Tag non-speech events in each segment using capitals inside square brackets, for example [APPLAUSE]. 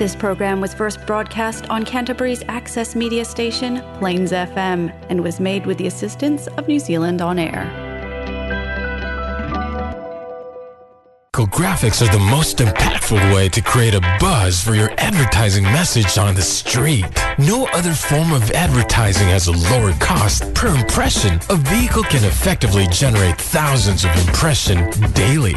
This program was first broadcast on Canterbury's access media station, Plains FM, and was made with the assistance of New Zealand On Air. Graphics are the most impactful way to create a buzz for your advertising message on the street. No other form of advertising has a lower cost per impression. A vehicle can effectively generate thousands of impressions daily.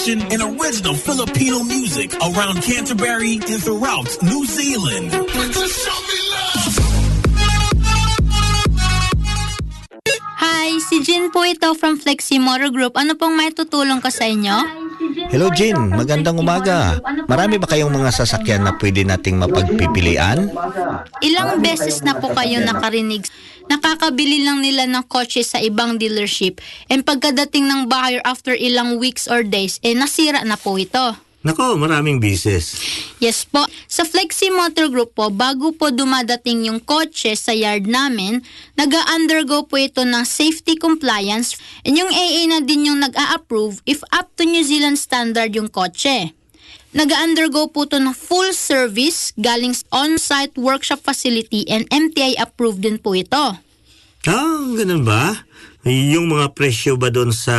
Information, and original Filipino music around Canterbury and throughout New Zealand. Hi, si Jin po ito from Flexi Motor Group. Ano pong may tutulong ko sa inyo? Hello Jin, magandang umaga. Marami ba kayong mga sasakyan na pwede nating mapagpipilian? Ilang beses na po kayo nakarinig. Nakakabili lang nila ng kotse sa ibang dealership and pagkadating ng buyer after ilang weeks or days, eh nasira na po ito. Nako, maraming bises. Yes po. Sa Flexi Motor Group po, bago po dumadating yung kotse sa yard namin, nag-undergo po ito ng safety compliance and yung AA na din yung nag-a-approve if up to New Zealand standard yung kotse. Nag-undergo po ito ng full service galing on-site workshop facility and MTI approved din po ito. Ah, ganun ba? Yung mga presyo ba doon sa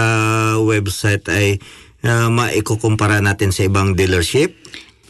website ay uh, maikukumpara natin sa ibang dealership?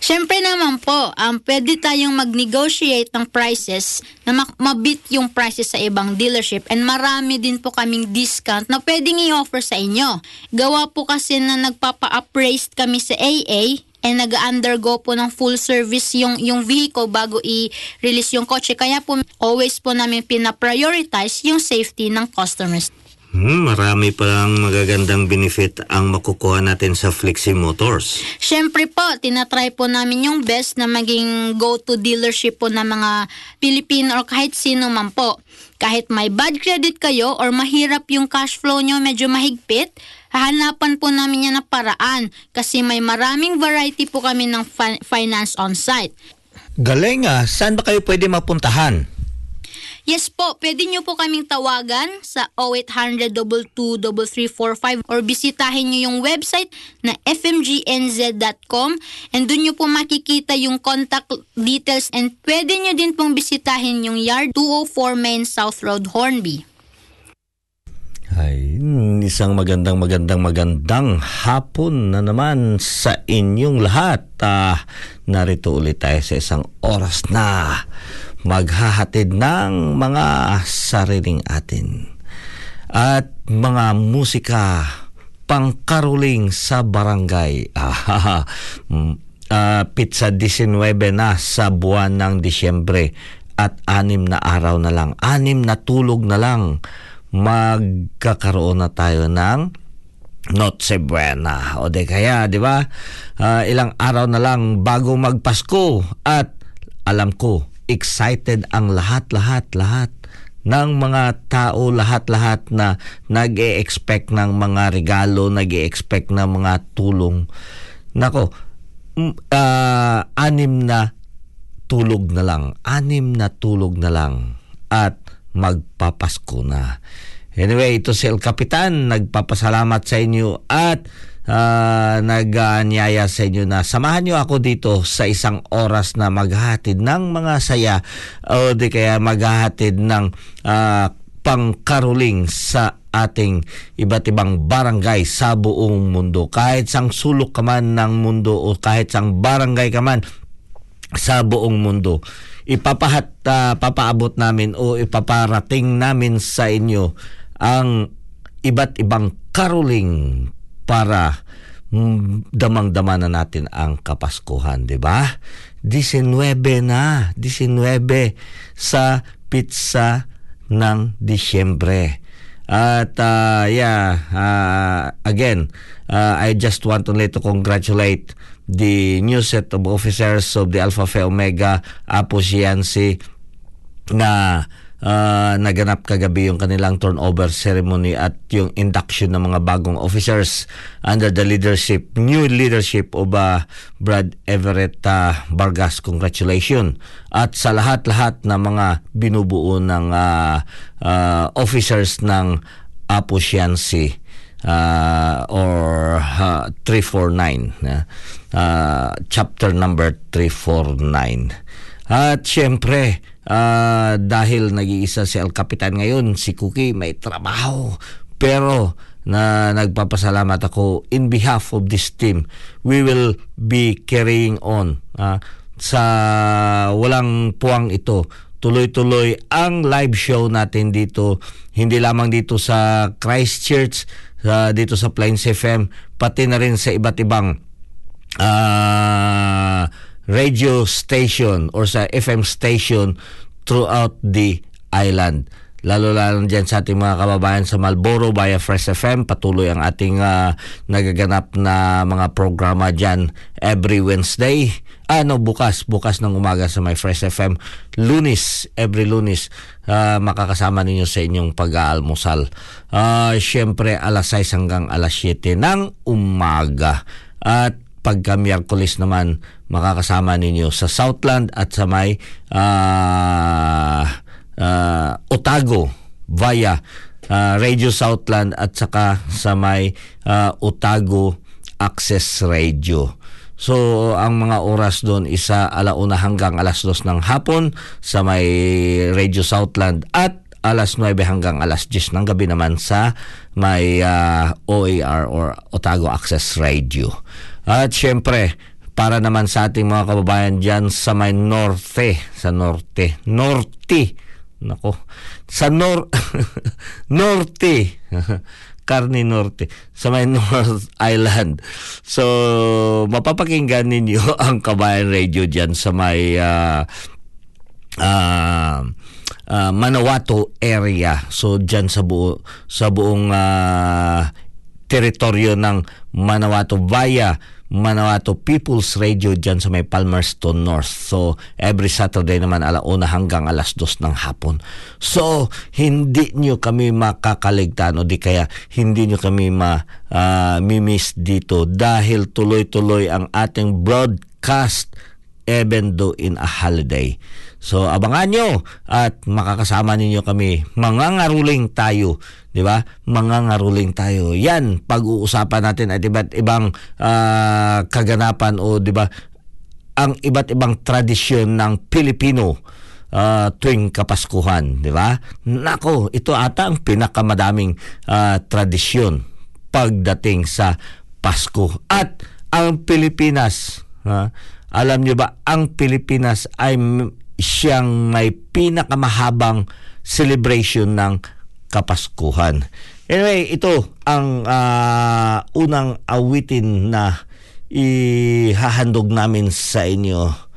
Siyempre naman po, um, pwede tayong mag-negotiate ng prices na ma- mabit yung prices sa ibang dealership and marami din po kaming discount na pwedeng i-offer sa inyo. Gawa po kasi na nagpapa-appraise kami sa AA and nag-undergo po ng full service yung, yung vehicle bago i-release yung kotse. Kaya po always po namin pina-prioritize yung safety ng customers. Hmm, marami palang magagandang benefit ang makukuha natin sa Flexi Motors. Siyempre po, tinatry po namin yung best na maging go-to dealership po ng mga Pilipino or kahit sino man po. Kahit may bad credit kayo or mahirap yung cash flow nyo, medyo mahigpit, hahanapan po namin yan na paraan kasi may maraming variety po kami ng fi- finance on site. Galing ah, saan ba kayo pwede mapuntahan? Yes po, pwede nyo po kaming tawagan sa 0800 22345 or bisitahin nyo yung website na fmgnz.com and doon nyo po makikita yung contact details and pwede nyo din pong bisitahin yung yard 204 Main South Road, Hornby. Ay, isang magandang magandang magandang hapon na naman sa inyong lahat. Ah, narito ulit tayo sa isang oras na maghahatid ng mga sariling atin at mga musika pangkaruling sa barangay. [LAUGHS] Ah, ah, pizza 19 na sa buwan ng Disyembre at anim na araw na lang, anim na tulog na lang magkakaroon na tayo ng Noche Buena. O de kaya, di ba? Ah, ilang araw na lang bago magpasko at alam ko, excited ang lahat-lahat, lahat ng mga tao, lahat-lahat na nag expect ng mga regalo, nag expect ng mga tulong. Nako, ah, anim na tulog na lang. Anim na tulog na lang. At magpapasko na. Anyway, ito si El Capitan. Nagpapasalamat sa inyo at uh, nag-anyaya sa inyo na samahan nyo ako dito sa isang oras na maghahatid ng mga saya o di kaya maghahatid ng uh, pangkaruling sa ating iba't ibang barangay sa buong mundo. Kahit sang sulok ka man ng mundo o kahit sang barangay ka man sa buong mundo. Ipapahat, uh, papaabot namin o ipaparating namin sa inyo ang iba't ibang caroling para damang-dama na natin ang Kapaskuhan, di ba? 19 na, 19 sa pizza ng Disyembre. At uh, yeah, uh, again, uh, I just want to to congratulate the new set of officers of the Alpha Phi Omega Apo Siansi na uh, naganap kagabi yung kanilang turnover ceremony at yung induction ng mga bagong officers under the leadership, new leadership of uh, Brad Everett uh, Vargas. Congratulations. At sa lahat-lahat na mga binubuo ng uh, uh, officers ng Apo Siansi uh, or uh, 349 uh, uh, chapter number 349 at syempre uh, dahil nag-iisa si El Capitan ngayon si Cookie may trabaho pero na nagpapasalamat ako in behalf of this team. We will be carrying on uh, sa walang puwang ito. Tuloy-tuloy ang live show natin dito hindi lamang dito sa Christchurch uh, dito sa Plains FM pati na rin sa iba't ibang uh, radio station or sa FM station throughout the island lalo-lalo dyan sa ating mga kababayan sa Malboro via Fresh FM. Patuloy ang ating uh, nagaganap na mga programa dyan every Wednesday. Ano, bukas, bukas ng umaga sa my Fresh FM. Lunis, every lunis, uh, makakasama ninyo sa inyong pag-aalmusal. Uh, Siyempre, alas 6 hanggang alas 7 ng umaga. At pagka Miyerkules naman, makakasama ninyo sa Southland at sa may uh, uh, Otago via uh, Radio Southland at saka sa may uh, Otago Access Radio. So, ang mga oras doon isa alauna hanggang alas dos ng hapon sa may Radio Southland at alas 9 hanggang alas 10 ng gabi naman sa may uh, OAR or Otago Access Radio. At syempre, para naman sa ating mga kababayan dyan sa may norte, sa norte, norte, Nako. Sa nor [LAUGHS] norte. [LAUGHS] Carne Norte sa may North Island. So, mapapakinggan ninyo [LAUGHS] ang Kabayan Radio diyan sa may uh, uh, uh, Manawato area. So, diyan sa buo sa buong uh, teritoryo ng Manawato via Manawato People's Radio dyan sa may Palmerston North. So, every Saturday naman alauna hanggang alas dos ng hapon. So, hindi nyo kami makakaligtan o di kaya hindi nyo kami ma-miss uh, dito dahil tuloy-tuloy ang ating broadcast even though in a holiday. So abangan nyo at makakasama ninyo kami. Mangangaruling tayo, 'di ba? Mangangaruling tayo. Yan pag-uusapan natin at iba't ibang uh, kaganapan o 'di ba? Ang iba't ibang tradisyon ng Pilipino uh, tuwing Kapaskuhan, 'di ba? Nako, ito ata ang pinakamadaming uh, tradisyon pagdating sa Pasko. At ang Pilipinas, uh, alam niyo ba, ang Pilipinas ay siyang may pinakamahabang celebration ng Kapaskuhan. Anyway, ito ang uh, unang awitin na ihahandog namin sa inyo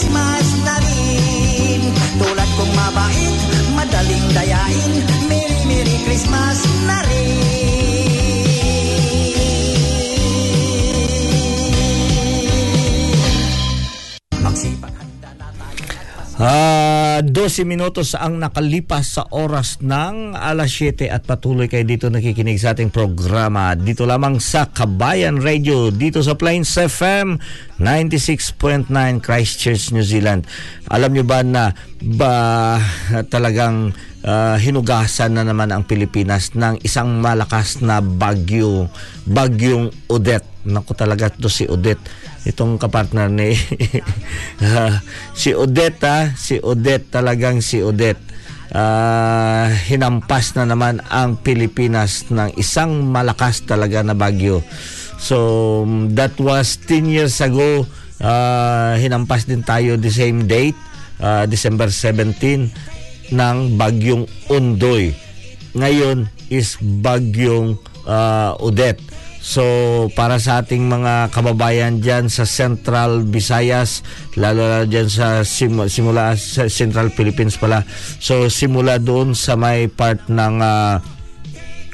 Merry Christmas na rin. Tulad kong mabait, madaling dayain Merry Merry Christmas na rin Ah, 12 minutos ang nakalipas sa oras ng alas 7 at patuloy kayo dito nakikinig sa ating programa dito lamang sa Kabayan Radio dito sa Plains FM 96.9 Christchurch, New Zealand. Alam nyo ba na ba talagang ah, hinugasan na naman ang Pilipinas ng isang malakas na bagyo, bagyong Odette. Naku talaga to si Odette. Itong kapartner ni [LAUGHS] si Odette ah, si Odette talagang si Odette. Ah, hinampas na naman ang Pilipinas ng isang malakas talaga na bagyo. So that was 10 years ago. Ah, hinampas din tayo the same date ah, December 17 ng bagyong Undoy. Ngayon is bagyong ah, Odette So para sa ating mga kababayan dyan sa Central Visayas, lalo na dyan sa sim- simula sa Central Philippines pala. So simula doon sa may part ng ah,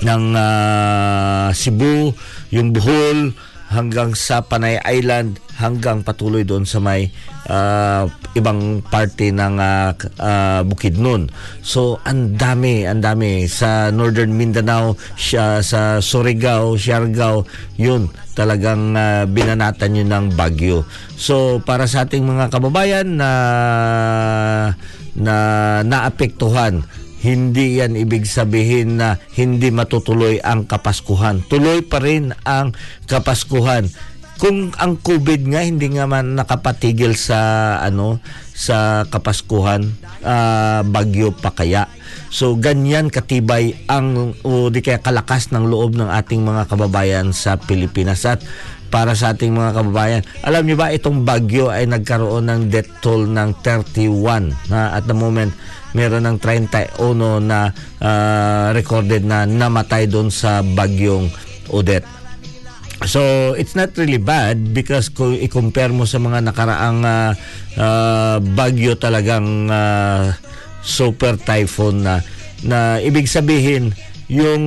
ng ah, Cebu, yung Bohol hanggang sa Panay Island hanggang patuloy doon sa may ah, ibang parte ng ah, k- ah, Bukidnon. So ang dami, ang dami sa Northern Mindanao, siya sa Surigao, Siargao, yun talagang ah, binanatan yun ng bagyo. So para sa ating mga kababayan na na naapektuhan hindi yan ibig sabihin na hindi matutuloy ang Kapaskuhan. Tuloy pa rin ang Kapaskuhan. Kung ang COVID nga hindi nga man nakapatigil sa ano sa Kapaskuhan, ah, bagyo pa kaya. So ganyan katibay ang o di kaya kalakas ng loob ng ating mga kababayan sa Pilipinas at para sa ating mga kababayan. Alam niyo ba itong bagyo ay nagkaroon ng death toll ng 31 na at the moment meron ng 31 na ah, recorded na namatay doon sa bagyong Odette. So it's not really bad because kung i-compare mo sa mga nakaraang ah, ah, bagyo talagang ah, super typhoon na na ibig sabihin yung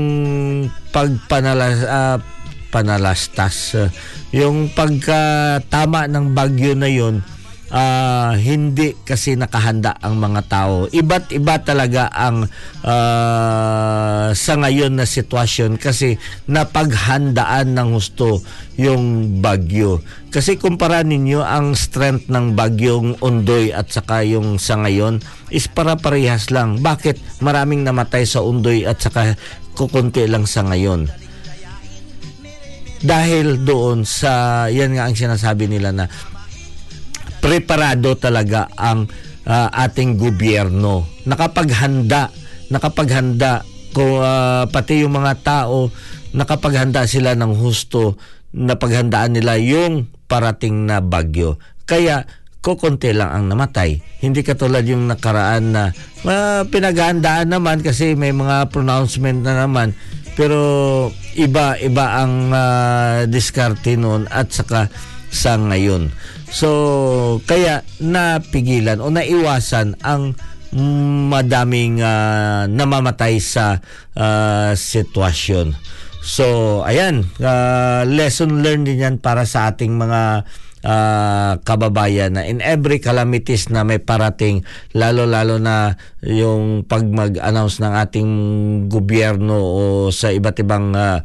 pagpanalas ah, panalastas ah, yung pagkatama ng bagyo na yun ah, hindi kasi nakahanda ang mga tao. Iba't iba talaga ang ah, sa ngayon na sitwasyon kasi napaghandaan ng gusto yung bagyo. Kasi kumpara ninyo ang strength ng bagyong Undoy at saka yung sa ngayon is para parehas lang. Bakit maraming namatay sa Undoy at saka kukunti lang sa ngayon? Dahil doon sa, yan nga ang sinasabi nila na preparado talaga ang ah, ating gobyerno. Nakapaghanda, nakapaghanda ko ah, pati yung mga tao nakapaghanda sila ng husto napaghandaan nila yung parating na bagyo. Kaya kukunti lang ang namatay. Hindi katulad yung nakaraan na uh, pinaghandaan naman kasi may mga pronouncement na naman pero iba iba ang ah, diskarte noon at saka sa ngayon. So, kaya napigilan o naiwasan ang madaming ah, namamatay sa ah, sitwasyon. So, ayan, ah, lesson learned din yan para sa ating mga ah, kababayan na in every calamities na may parating, lalo-lalo na yung pag mag-announce ng ating gobyerno o sa iba't ibang ah,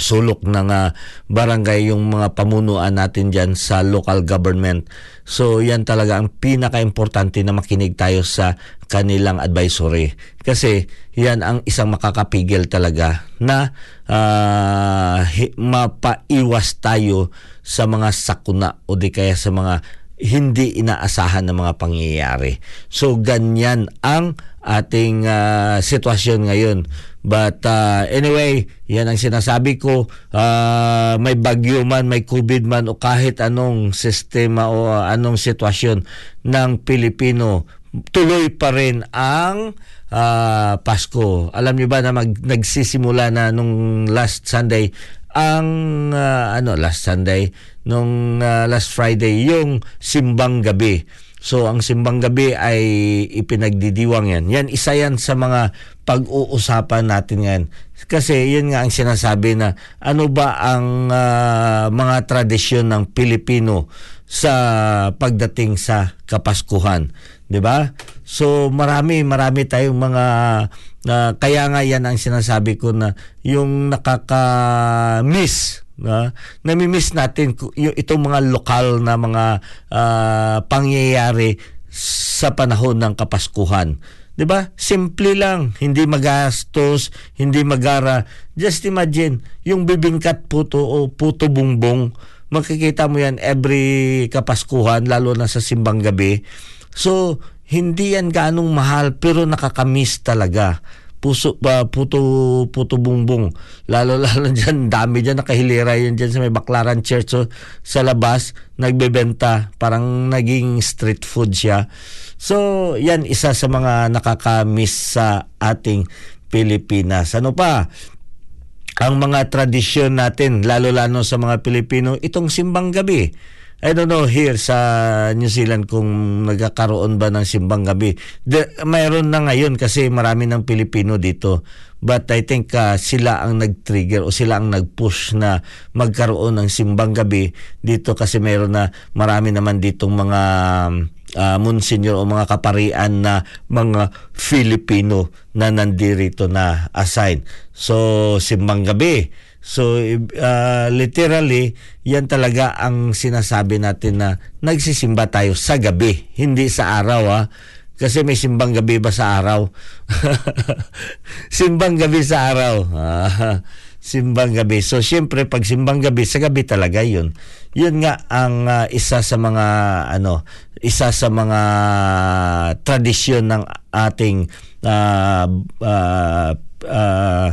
sulok ng ah, barangay yung mga pamunuan natin dyan sa local government. So yan talaga ang pinaka-importante na makinig tayo sa kanilang advisory. Kasi yan ang isang makakapigil talaga na hi- mapaiwas tayo sa mga sakuna o di kaya sa mga hindi inaasahan ng mga pangyayari. So ganyan ang ating uh, sitwasyon ngayon. But uh, anyway, yan ang sinasabi ko, uh, may bagyo man, may COVID man o kahit anong sistema o uh, anong sitwasyon ng Pilipino, tuloy pa rin ang uh, Pasko. Alam niyo ba na mag, nagsisimula na nung last Sunday ang uh, ano last Sunday nung uh, last Friday yung simbang gabi. So ang simbang gabi ay ipinagdidiwang yan. Yan isa yan sa mga pag-uusapan natin ngayon. Kasi yun nga ang sinasabi na ano ba ang uh, mga tradisyon ng Pilipino sa pagdating sa Kapaskuhan, 'di ba? So marami marami tayong mga uh, kaya nga yan ang sinasabi ko na yung nakaka-miss na nami-miss natin itong mga lokal na mga uh, pangyayari sa panahon ng Kapaskuhan. 'Di ba? Simple lang, hindi magastos, hindi magara. Just imagine, yung bibingkat puto o puto bumbong, makikita mo yan every Kapaskuhan lalo na sa simbang gabi. So, hindi yan ganong mahal pero nakakamiss talaga puso uh, puto puto bumbong lalo [LAUGHS] lalo diyan dami diyan nakahilera yun diyan sa may Baclaran Church. So, sa labas nagbebenta. Parang naging street food siya. So yan isa sa mga nakakamiss sa ating Pilipinas. Ano pa? Ang mga tradisyon natin lalo lalo sa mga Pilipino itong simbang gabi I don't know here sa New Zealand kung nagkakaroon ba ng simbang gabi. De, mayroon na ngayon kasi marami ng Pilipino dito. But I think uh, sila ang nag-trigger o sila ang nag-push na magkaroon ng simbang gabi dito kasi mayroon na marami naman ditong mga uh, monsignor o mga kaparian na mga Filipino na nandirito na assign. So simbang gabi So uh, literally, yan talaga ang sinasabi natin na nagsisimba tayo sa gabi, hindi sa araw ha. Kasi may simbang gabi ba sa araw? [LAUGHS] simbang gabi sa araw. Ah, [LAUGHS] simbang gabi. So syempre pag simbang gabi sa gabi talaga 'yun. 'Yun nga ang uh, isa sa mga ano, isa sa mga tradisyon ng ating uh, uh, uh,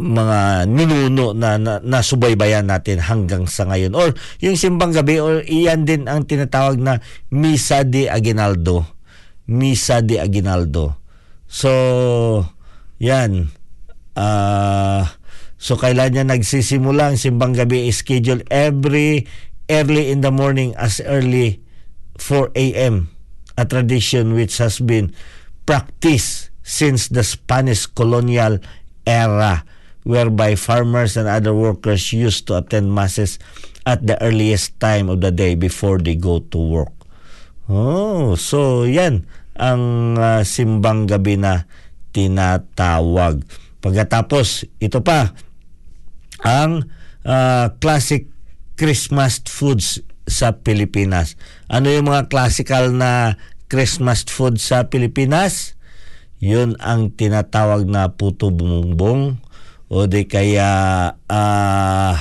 mga ninuno na, na nasubaybayan natin hanggang sa ngayon. Or yung simbang gabi or iyan din ang tinatawag na Misa de Aguinaldo. Misa de Aguinaldo. So yan. Uh, so kailan niya nagsisimula ang simbang gabi is scheduled every early in the morning as early 4 a.m. a tradition which has been practiced since the Spanish colonial era whereby farmers and other workers used to attend masses at the earliest time of the day before they go to work. Oh, so yan ang uh, simbang gabi na tinatawag. Pagkatapos, ito pa, ang uh, classic Christmas foods sa Pilipinas. Ano yung mga classical na Christmas food sa Pilipinas? Yun ang tinatawag na puto bumbong, o di kaya uh,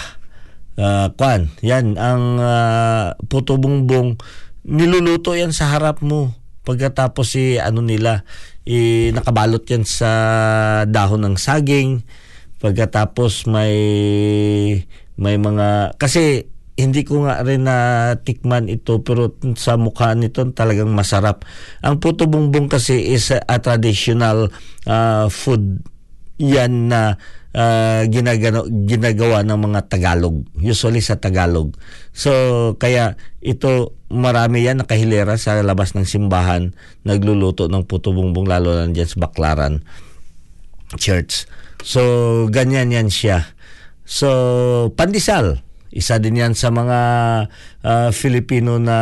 uh, kwan yan ang uh, puto bumbong niluluto yan sa harap mo pagkatapos si ano nila i nakabalot yan sa dahon ng saging pagkatapos may may mga kasi hindi ko nga rin na tikman ito pero sa mukha nito talagang masarap. Ang puto bumbong kasi is a, a traditional uh, food yan na uh, ginagawa, ginagawa ng mga Tagalog, usually sa Tagalog. So, kaya ito, marami yan nakahilera sa labas ng simbahan, nagluluto ng puto bumbong lalo na dyan sa Baklaran Church. So, ganyan yan siya. So, pandesal. Isa din yan sa mga uh, Filipino na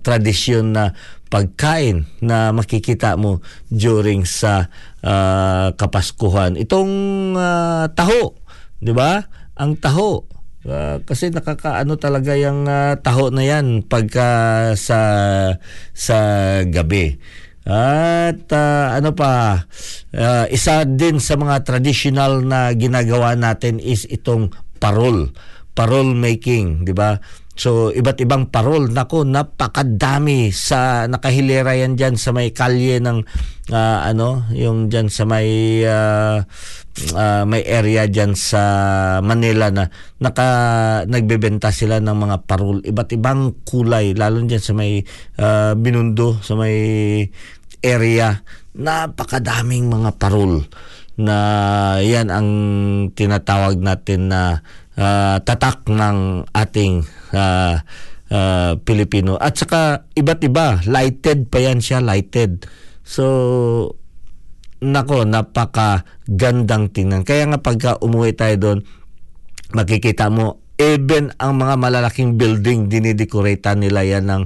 tradisyon na pagkain na makikita mo during sa uh, Kapaskuhan. Itong uh, taho, 'di ba? Ang taho Uh, kasi nakakaano talaga yung uh, taho na yan pagka sa sa gabi. At uh, ano pa, uh, isa din sa mga traditional na ginagawa natin is itong parol. Parol making, di ba? So, iba't ibang parol. Nako, napakadami sa nakahilera yan dyan sa may kalye ng ah, ano, yung dyan sa may ah, ah, may area dyan sa Manila na naka nagbebenta sila ng mga parol iba't ibang kulay lalo dyan sa may ah, binundo sa may area napakadaming mga parol na yan ang tinatawag natin na ah, tatak ng ating ah, ah, Pilipino. At saka iba't iba lighted pa yan siya lighted. So nako napaka gandang tingnan. Kaya nga pagka umuwi tayo doon makikita mo even ang mga malalaking building dinidekoratan nila yan ng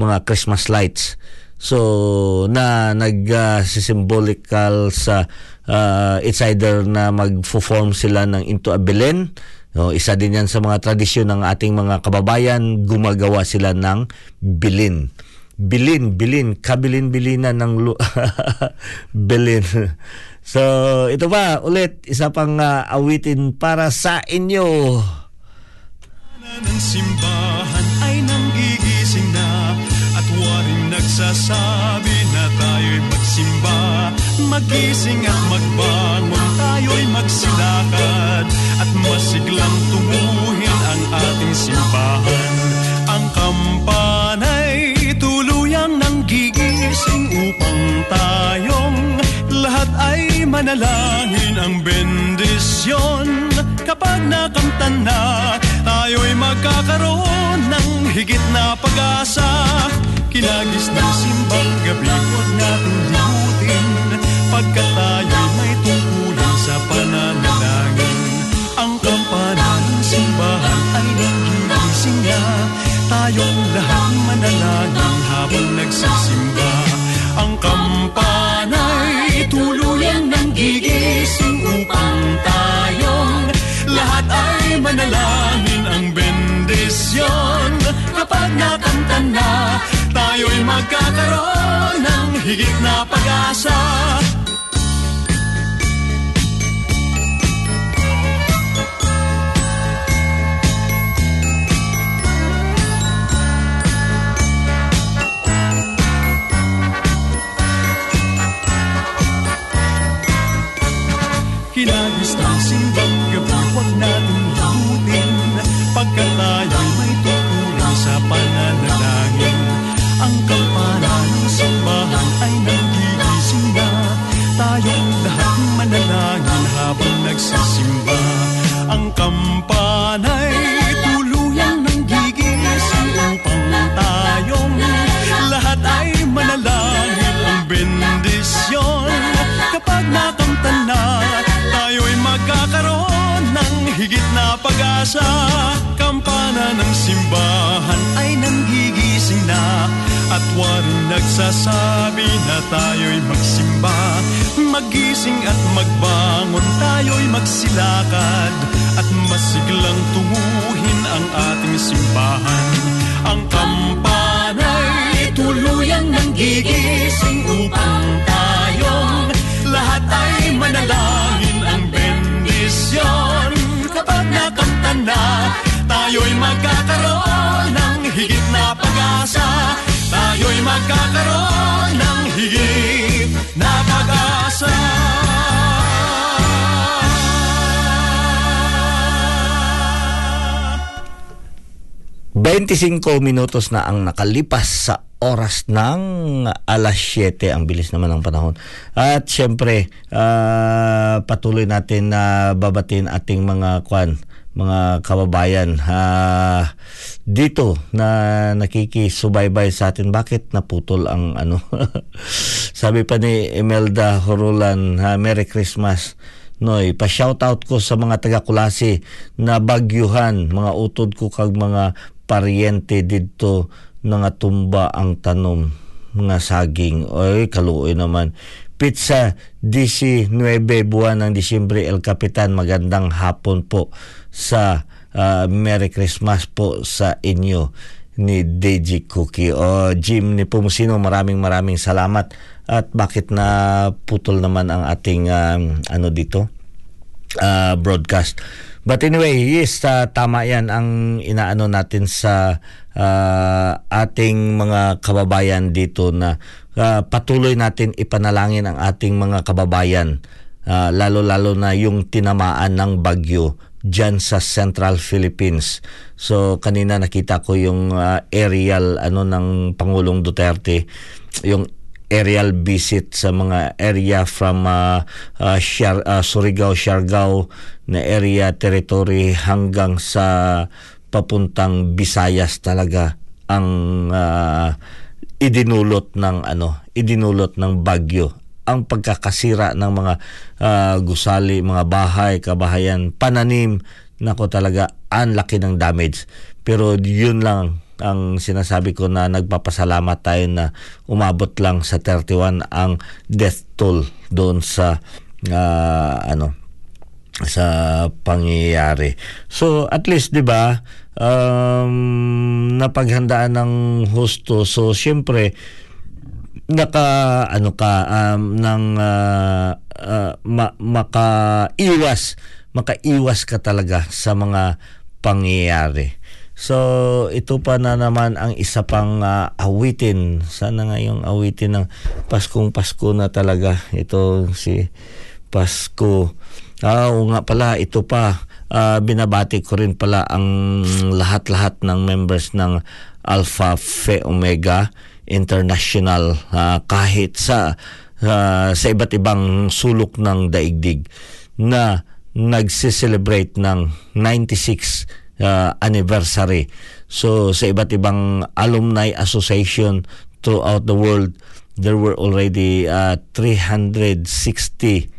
mga Christmas lights. So na nag uh, sa uh, it's either na mag-form sila ng into a Belen No, isa din yan sa mga tradisyon ng ating mga kababayan, gumagawa sila ng bilin. Bilin, bilin, kabilin-bilinan ng lu- [LAUGHS] bilin. So, ito ba, ulit, isa pang uh, awitin para sa inyo. ng simbahan ay nanggigising na at waring nagsasabi na tayo'y magsimba magising at magbangon tayo'y magsilakad at masiglang tunguhin ang ating simbahan ang kampanay tuluyang nanggigising upang tayong lahat ay manalangin ang bendisyon. Kapag nakamta na tayo'y magkakaroon ng higit na pag-asa. Kinagis ng simbang gabi huwag natin limutin. Pagkat may tungkulin sa pananalangin nagigising na tayong lahat manalangin habang nagsisimba. Ang kampana'y tuluyang nanggigising upang tayong lahat ay manalangin ang bendisyon. Kapag nakanta na tayo'y magkakaroon ng higit na pag-asa pag-asa Kampana ng simbahan ay nanggigising na. At waring nagsasabi na tayo'y magsimba Magising at magbangon tayo'y magsilakad. At masiglang tunguhin ang ating simbahan. Ang kampana'y tuluyang nanggigising upang tayong lahat ay manalangin ang bendisyon kapag nakamta na tayo'y magkakaroon ng higit na pag-asa. Tayo'y magkakaroon ng higit na pag-asa. 25 minutos na ang nakalipas sa oras ng alas 7. Ang bilis naman ng panahon. At syempre, ah, patuloy natin na babatin ating mga kwan, mga kababayan ah, dito na nakikisubaybay sa atin. Bakit naputol ang ano? [LAUGHS] Sabi pa ni Imelda Horulan, ha, Merry Christmas. Noy, pa-shoutout ko sa mga taga Kulasi na bagyuhan, mga utod ko kag mga paryente didto nga tumba ang tanom nga saging. Oy, kaluoy naman. Pizza 19 buwan ng Disyembre El Capitan. Magandang hapon po sa ah, Merry Christmas po sa inyo ni DJ Cookie. O Jim ni Pumusino, maraming maraming salamat. At bakit na putol naman ang ating um, ano dito? ah, broadcast. But anyway, yes, uh, tama yan ang inaano natin sa uh, ating mga kababayan dito na uh, patuloy natin ipanalangin ang ating mga kababayan uh, lalo-lalo na yung tinamaan ng bagyo dyan sa Central Philippines. So kanina nakita ko yung uh, aerial ano ng Pangulong Duterte, yung aerial visit sa mga area from uh, uh, Siar, uh, Surigao, Siargao na area territory hanggang sa papuntang Visayas talaga ang uh, idinulot ng ano idinulot ng bagyo ang pagkakasira ng mga uh, gusali, mga bahay, kabahayan, pananim, nako talaga ang laki ng damage. Pero yun lang ang sinasabi ko na nagpapasalamat tayo na umabot lang sa 31 ang death toll doon sa uh, ano sa pangyayari. So at least 'di ba um, napaghandaan ng husto. So siyempre naka ano ka um, ng uh, uh, ma, makaiwas makaiwas ka talaga sa mga pangyayari. So, ito pa na naman ang isa pang uh, awitin. Sana nga yung awitin ng Paskong Pasko na talaga. Ito si Pasko. Ah, oo nga pala, ito pa. Uh, binabati ko rin pala ang lahat-lahat ng members ng Alpha Phi Omega International uh, kahit sa uh, sa iba't ibang sulok ng daigdig na nagse-celebrate ng 96 uh, anniversary. So sa iba't ibang alumni association throughout the world, there were already uh, 365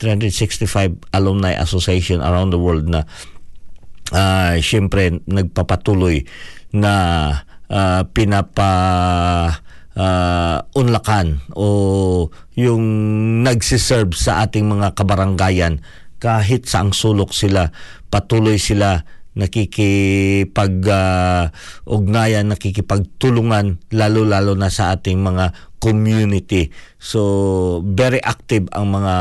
365 alumni association around the world na uh, syempre nagpapatuloy na uh, pinapa uh, unlakan o yung nagsiserve sa ating mga kabaranggayan kahit sa ang sulok sila patuloy sila nakikipag uh, ugnayan nakikipagtulungan lalo-lalo na sa ating mga community. So very active ang mga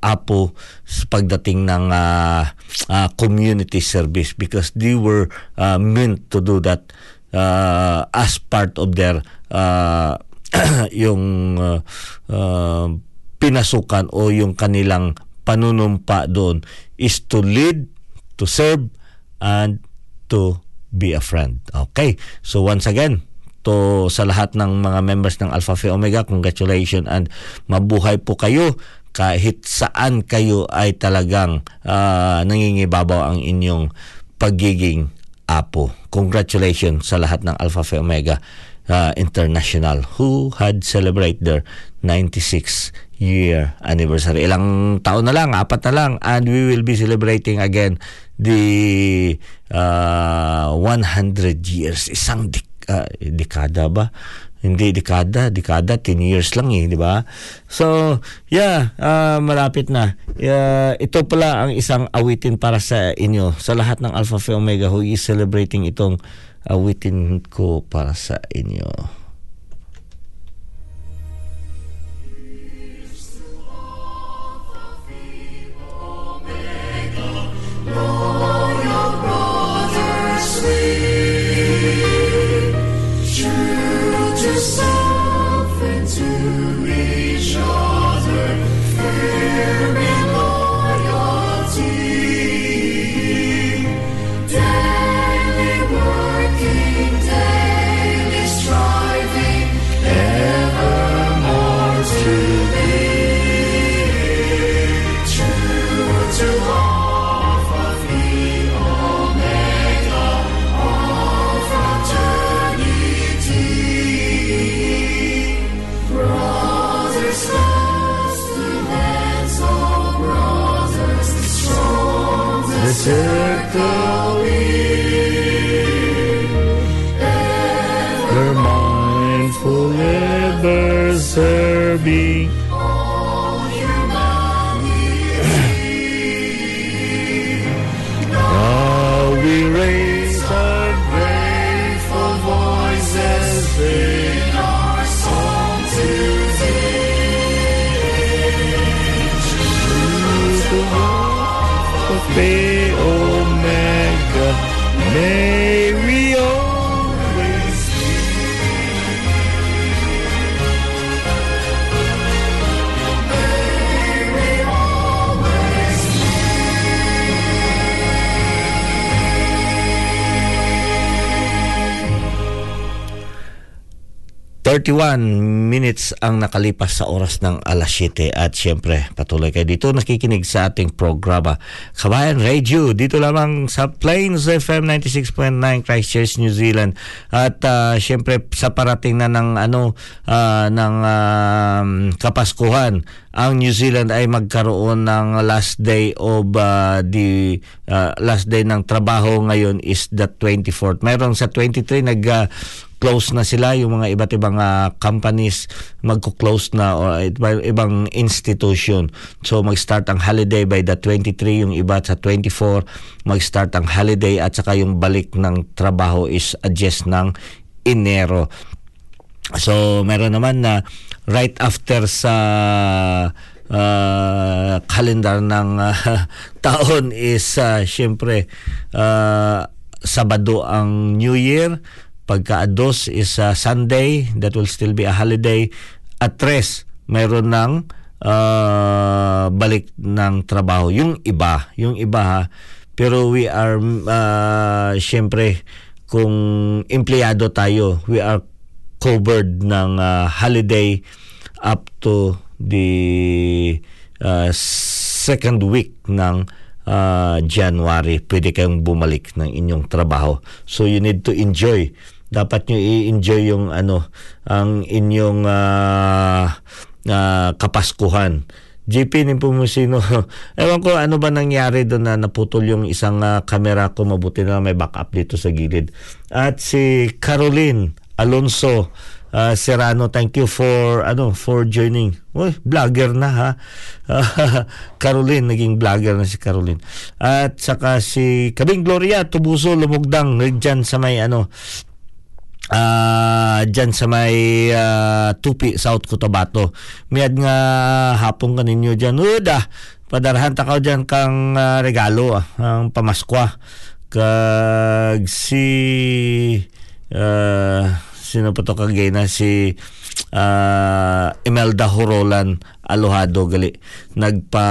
apo sa pagdating ng uh, uh, community service because they were uh, meant to do that uh, as part of their uh, [CLEARS THROAT] yung uh, uh, pinasukan o yung kanilang panunumpa doon is to lead, to serve, and to be a friend. Okay. So once again, to sa lahat ng mga members ng Alpha Phi Omega, congratulations and mabuhay po kayo kahit saan kayo ay talagang uh, nangingibabaw ang inyong pagiging apo. Congratulations sa lahat ng Alpha Phi Omega uh, International who had celebrate their 96 year anniversary. Ilang taon na lang, apat na lang, and we will be celebrating again the uh, 100 years. Isang dik- uh, dekada ba? Hindi dekada, dekada 10 years lang eh, di ba? So, yeah, uh, malapit na. Uh, ito pala ang isang awitin para sa inyo, sa lahat ng Alpha Phi Omega who is celebrating itong awitin ko para sa inyo. Oh. be. 31 minutes ang nakalipas sa oras ng alas 7 at syempre patuloy kayo dito nakikinig sa ating programa. Kabayan Radio dito lamang sa Plains FM 96.9 Christchurch New Zealand. At uh, syempre sa parating na ng ano uh, ng uh, Kapaskuhan ang New Zealand ay magkaroon ng last day of uh, the uh, last day ng trabaho ngayon is the 24th. Meron sa 23 nag uh, close na sila yung mga iba't ibang uh, companies magko-close na o iba, ibang institution. So mag-start ang holiday by the 23 yung iba sa 24 mag-start ang holiday at saka yung balik ng trabaho is adjust ng Enero. So meron naman na right after sa uh, calendar ng uh, [LAUGHS] taon is uh, syempre uh, Sabado ang New Year pagka dos is uh, Sunday that will still be a holiday at tres mayroon ng uh, balik ng trabaho yung iba yung iba ha pero we are uh, syempre kung empleyado tayo we are covered ng uh, holiday up to the uh, second week ng uh, January, pwede kayong bumalik ng inyong trabaho. So you need to enjoy. Dapat nyo i-enjoy yung ano, ang inyong uh, uh, kapaskuhan. JP ni Pumusino, [LAUGHS] ewan ko ano ba nangyari doon na naputol yung isang uh, camera ko, mabuti na may backup dito sa gilid. At si Caroline Alonso uh, Serrano, thank you for ano for joining. Uy, vlogger na ha. Uh, [LAUGHS] Caroline, naging vlogger na si Caroline. At saka si Kabing Gloria Tubuso Lumugdang diyan sa may ano uh, dyan sa may uh, Tupi, South Cotabato. Miyad nga hapon ka ninyo dyan. Uda, padarahan ta ka dyan kang uh, regalo, ah, ang pamaskwa. Kag si uh, sino pa to kagay na si uh, Imelda Horolan Alohado gali. Nagpa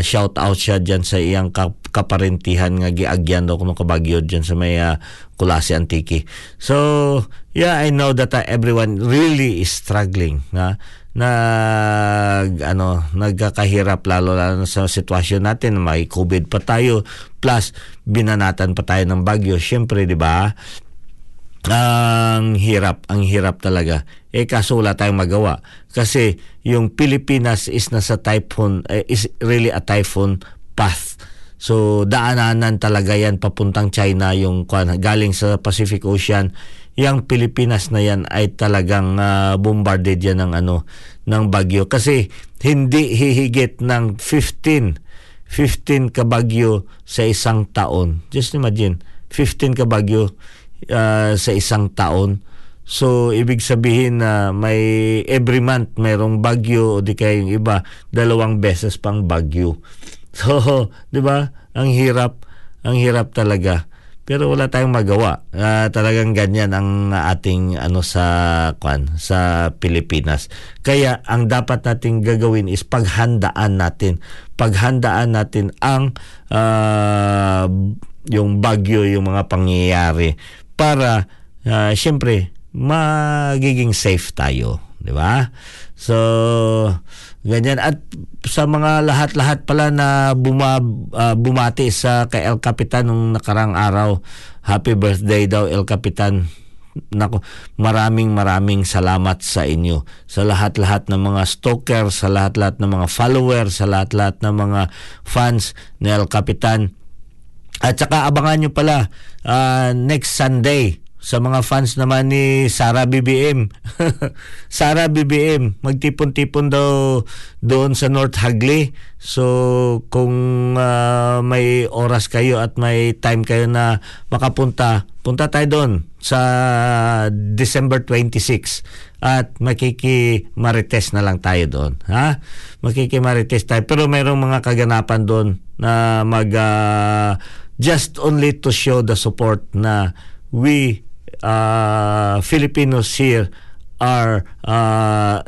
shout out siya diyan sa iyang kap- kaparentihan nga giagyan daw kuno kabagyo diyan sa may uh, Kulasi Antiki. So, yeah, I know that uh, everyone really is struggling na nag ano nagkakahirap lalo lalo sa sitwasyon natin. May COVID pa tayo plus binanatan pa tayo ng bagyo. Syempre di ba ang hirap, ang hirap talaga. Eh kaso wala tayong magawa. Kasi yung Pilipinas is nasa typhoon, eh, is really a typhoon path. So daananan talaga yan papuntang China yung galing sa Pacific Ocean. Yang Pilipinas na yan ay talagang uh, bombarded yan ng ano ng bagyo kasi hindi hihigit ng 15 15 kabagyo sa isang taon. Just imagine, 15 kabagyo uh, sa isang taon. So, ibig sabihin na may every month mayroong bagyo o di kaya yung iba, dalawang beses pang bagyo. [LAUGHS] So, di ba? Ang hirap, ang hirap talaga. Pero wala tayong magawa. Uh, talagang ganyan ang ating ano sa kwan sa Pilipinas. Kaya ang dapat nating gagawin is paghandaan natin. Paghandaan natin ang uh, yung bagyo, yung mga pangyayari para uh, syempre magiging safe tayo, di ba? So ganyan at sa mga lahat-lahat pala na buma, uh, bumati sa kay El Capitan nung nakarang araw, happy birthday daw El Capitan. Nako, maraming maraming salamat sa inyo. Sa lahat-lahat ng mga stalker, sa lahat-lahat ng mga followers, sa lahat-lahat ng mga fans ni El Capitan at saka abangan nyo pala uh, next Sunday sa mga fans naman ni Sara BBM. [LAUGHS] Sara BBM, magtipon-tipon daw doon sa North Hagley. So kung uh, may oras kayo at may time kayo na makapunta, punta tayo doon sa December 26 at makikimarites na lang tayo doon. Ha? Makikimarites tayo. Pero mayroong mga kaganapan doon na mag uh, just only to show the support na we uh, Filipinos here are uh,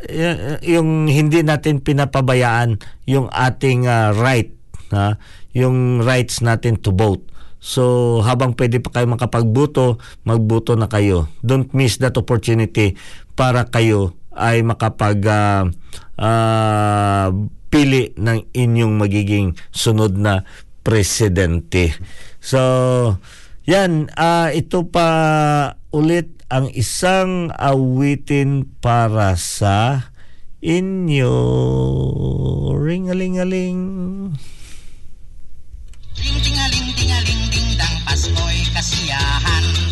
yung hindi natin pinapabayaan yung ating uh, right ha? yung rights natin to vote So habang pwede pa kayo makapagbuto, magbuto na kayo. Don't miss that opportunity para kayo ay makapag ah, ah, pili ng inyong magiging sunod na presidente. So, yan, ah, ito pa ulit ang isang awitin para sa inyo. Ring-a-ling-a-ling. Ring tingaling tingaling ding dang Pasko'y kasiyahan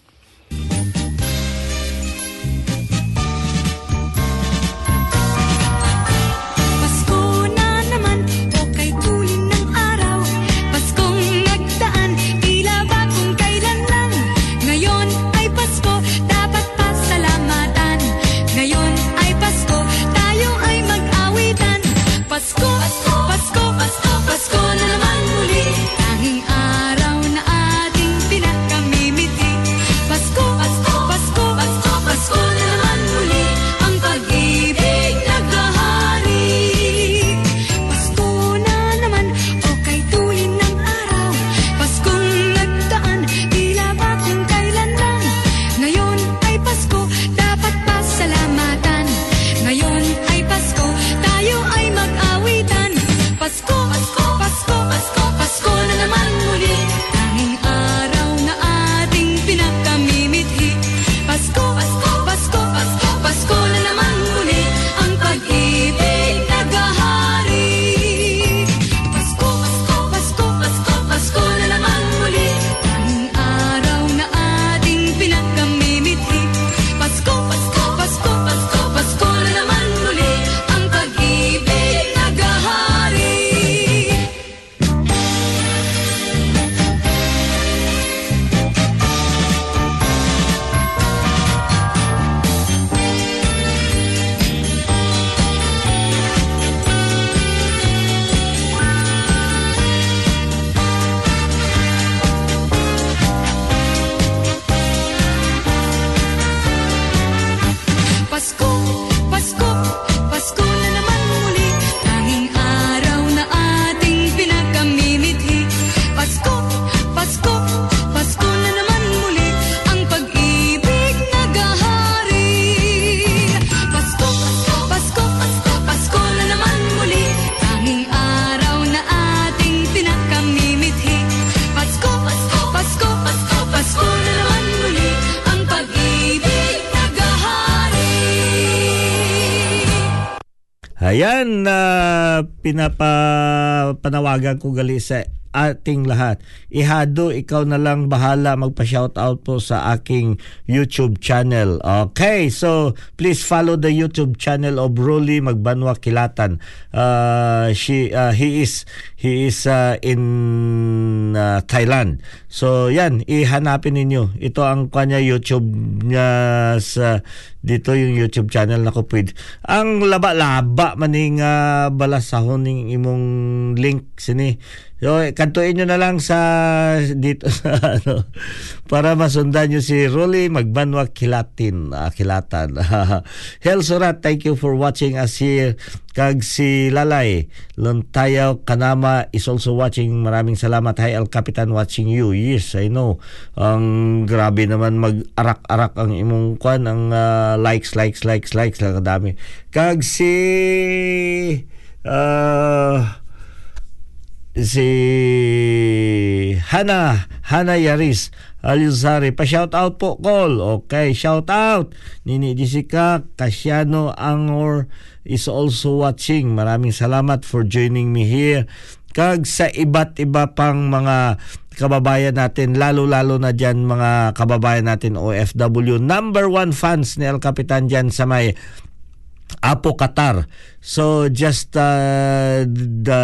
School. Pinapa panawagan ko gali sa ating lahat. Ihado, ikaw na lang bahala magpa-shoutout po sa aking YouTube channel. Okay, so please follow the YouTube channel of Rolly Magbanwa Kilatan. Uh, she, uh, he is he is uh, in uh, Thailand. So yan, ihanapin ninyo. Ito ang kanya YouTube niya sa dito yung YouTube channel na ko. Ang laba-laba maning uh, balasahon ning imong link sini. So, kantuin nyo na lang sa dito sa [LAUGHS] ano para masundan nyo si Rolly Magbanwa Kilatin, uh, Kilatan. [LAUGHS] Hel Surat, thank you for watching us here. Kag si Lalay Lontayaw Kanama is also watching. Maraming salamat. Hi El Capitan watching you. Yes, I know. Ang grabe naman mag-arak-arak ang imong kwan ang uh, likes, likes, likes, likes lang kadami. Kag si uh, si Hana Hana Yaris Alizari. Pa shout out po call okay shout out Nini Jessica Casiano Angor is also watching. Maraming salamat for joining me here. Kag sa iba't iba pang mga kababayan natin lalo-lalo na dyan mga kababayan natin OFW number one fans ni El Capitan dyan sa may Apo Qatar. So just uh, the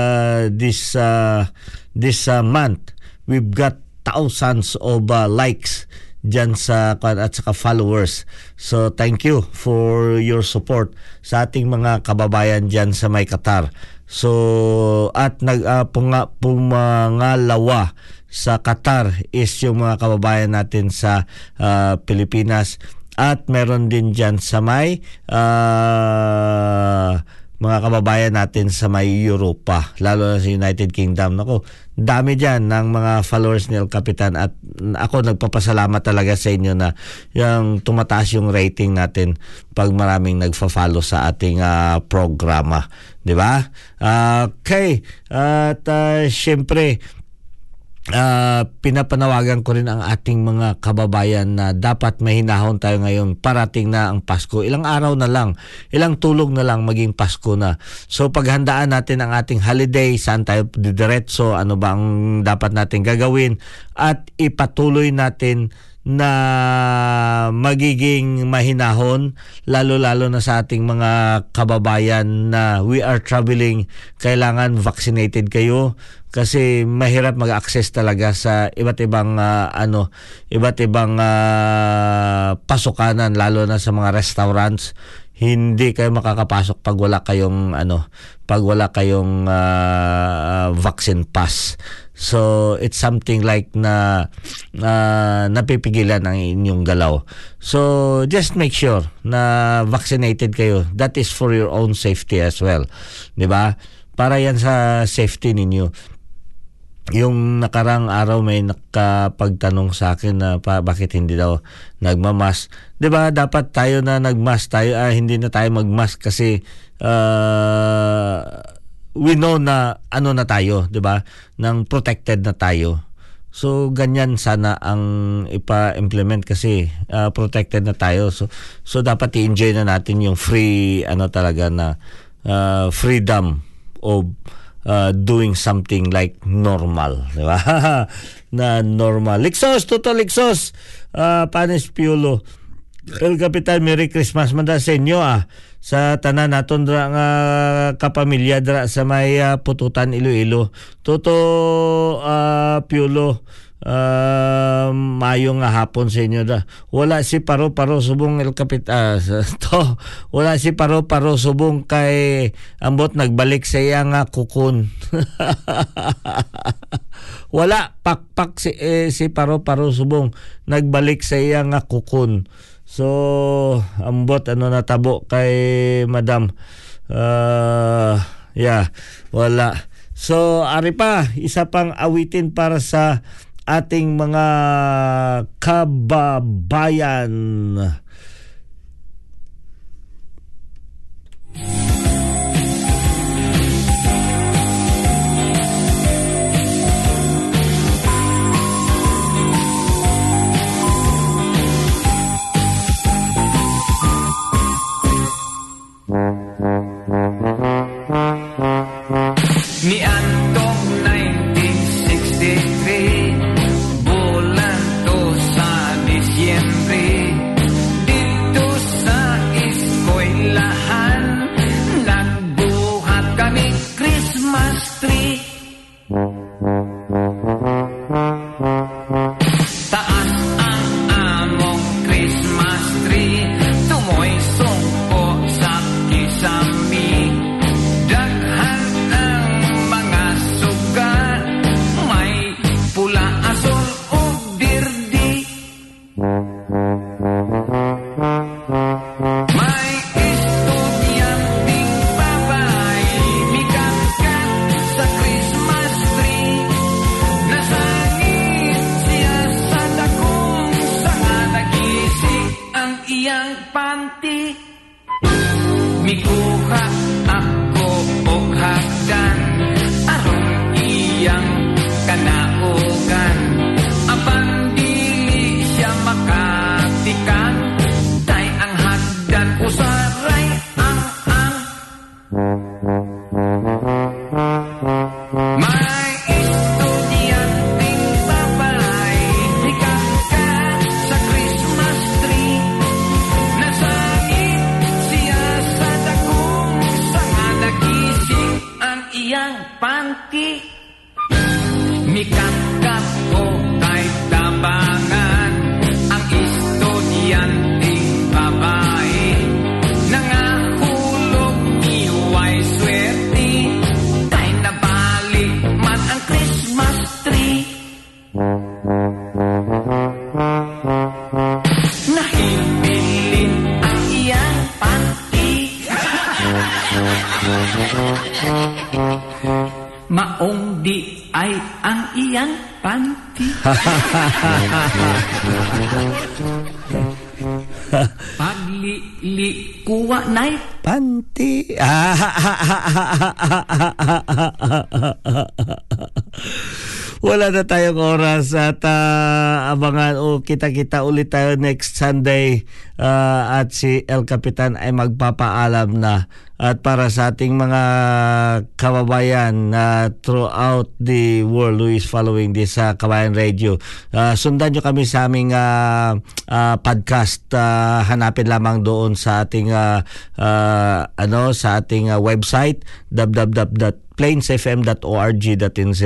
this uh, this uh, month we've got thousands of uh, likes dyan sa at saka followers. So thank you for your support sa ating mga kababayan dyan sa may Qatar. So at nag uh, pumangalawa sa Qatar is yung mga kababayan natin sa uh, Pilipinas at meron din dyan sa may uh, mga kababayan natin sa may Europa, lalo na sa United Kingdom. Nako, dami dyan ng mga followers ni El Capitan at ako nagpapasalamat talaga sa inyo na yung tumataas yung rating natin pag maraming nagfa-follow sa ating uh, programa. Di ba? Uh, okay. At uh, syempre, uh, pinapanawagan ko rin ang ating mga kababayan na dapat mahinahon tayo ngayon parating na ang Pasko. Ilang araw na lang, ilang tulog na lang maging Pasko na. So paghandaan natin ang ating holiday, saan tayo didiretso, ano ba ang dapat natin gagawin at ipatuloy natin na magiging mahinahon lalo-lalo na sa ating mga kababayan na we are traveling kailangan vaccinated kayo kasi mahirap mag-access talaga sa iba't ibang uh, ano iba't ibang uh, pasukanan lalo na sa mga restaurants. Hindi kayo makakapasok pag wala kayong ano pag wala kayong uh, vaccine pass. So it's something like na uh, napipigilan ang inyong galaw. So just make sure na vaccinated kayo. That is for your own safety as well. Di ba? Para yan sa safety ninyo yung nakarang araw may nakapagtanong sa akin na pa, bakit hindi daw nagmamas. 'Di ba dapat tayo na nagmas tayo ah, hindi na tayo magmas kasi uh, we know na ano na tayo, 'di ba? Nang protected na tayo. So ganyan sana ang ipa-implement kasi uh, protected na tayo. So so dapat i-enjoy na natin yung free ano talaga na uh, freedom of uh, doing something like normal, di ba? [LAUGHS] na normal. Lixos, Toto Lixos, uh, Panis Piolo. El Kapitan, Merry Christmas man sa inyo ah. Sa tanan naton dra nga kapamilya dra sa may uh, pututan Iloilo. Toto uh, Piolo uh, mayo nga hapon sa inyo da. Wala si paro-paro subong el kapit uh, [LAUGHS] to. Wala si paro-paro subong kay ambot nagbalik sa iya nga kukun. [LAUGHS] Wala pakpak si eh, si paro-paro subong nagbalik sa iya nga kukun. So ambot ano natabo kay madam. Uh, yeah, wala. So ari pa isa pang awitin para sa ating mga kababayan. li li kuwa naik panti. [LAUGHS] Wala na tayong oras at ah, abangan o kita-kita ulit tayo next Sunday Ah, at si El Capitan ay magpapaalam na. At para sa ating mga kababayan na throughout the world who is following this sa Kabayan Radio ah, sundan nyo kami sa aming ah, ah, podcast Ah, hanapin lamang doon sa ating ah, ah, ano sa ating ah, website www.plainsfm.org.nz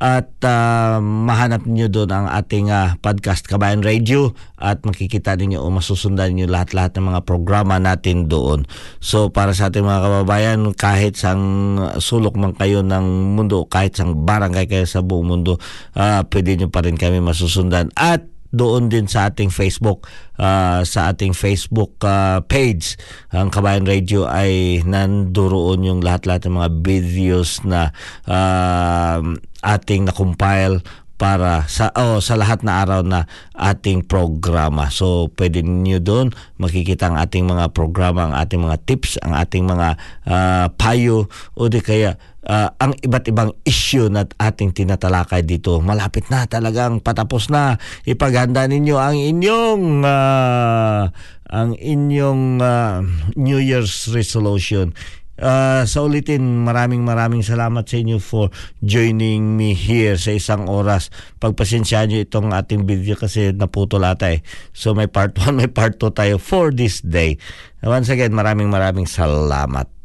at ah, mahanap niyo doon ang ating ah, podcast Kabayan Radio. At makikita ninyo o masusundan niyo lahat-lahat ng mga programa natin doon. So para sa ating mga kababayan kahit sang sulok man kayo ng mundo kahit sang barangay kayo sa buong mundo ah, pwede niyo pa rin kami masusundan. At doon din sa ating Facebook. Ah, sa ating Facebook ah, page. Ang Kabayan Radio ay nanduroon yung lahat-lahat ng mga videos na ah, ating na-compile para sa oh, sa lahat na araw na ating programa. So pwede niyo doon makikita ang ating mga programa, ang ating mga tips, ang ating mga ah, payo. O di kaya ah, ang iba't ibang issue na ating tinatalakay dito. Malapit na talagang patapos na. Ipaghanda ninyo ang inyong ah, ang inyong ah, New Year's resolution. Uh, sa ulitin, maraming maraming salamat sa inyo for joining me here sa isang oras. Pagpasensyahan nyo itong ating video kasi naputol ata eh. So may part [LAUGHS] 1, may part 2 tayo for this day. Once again, maraming maraming salamat.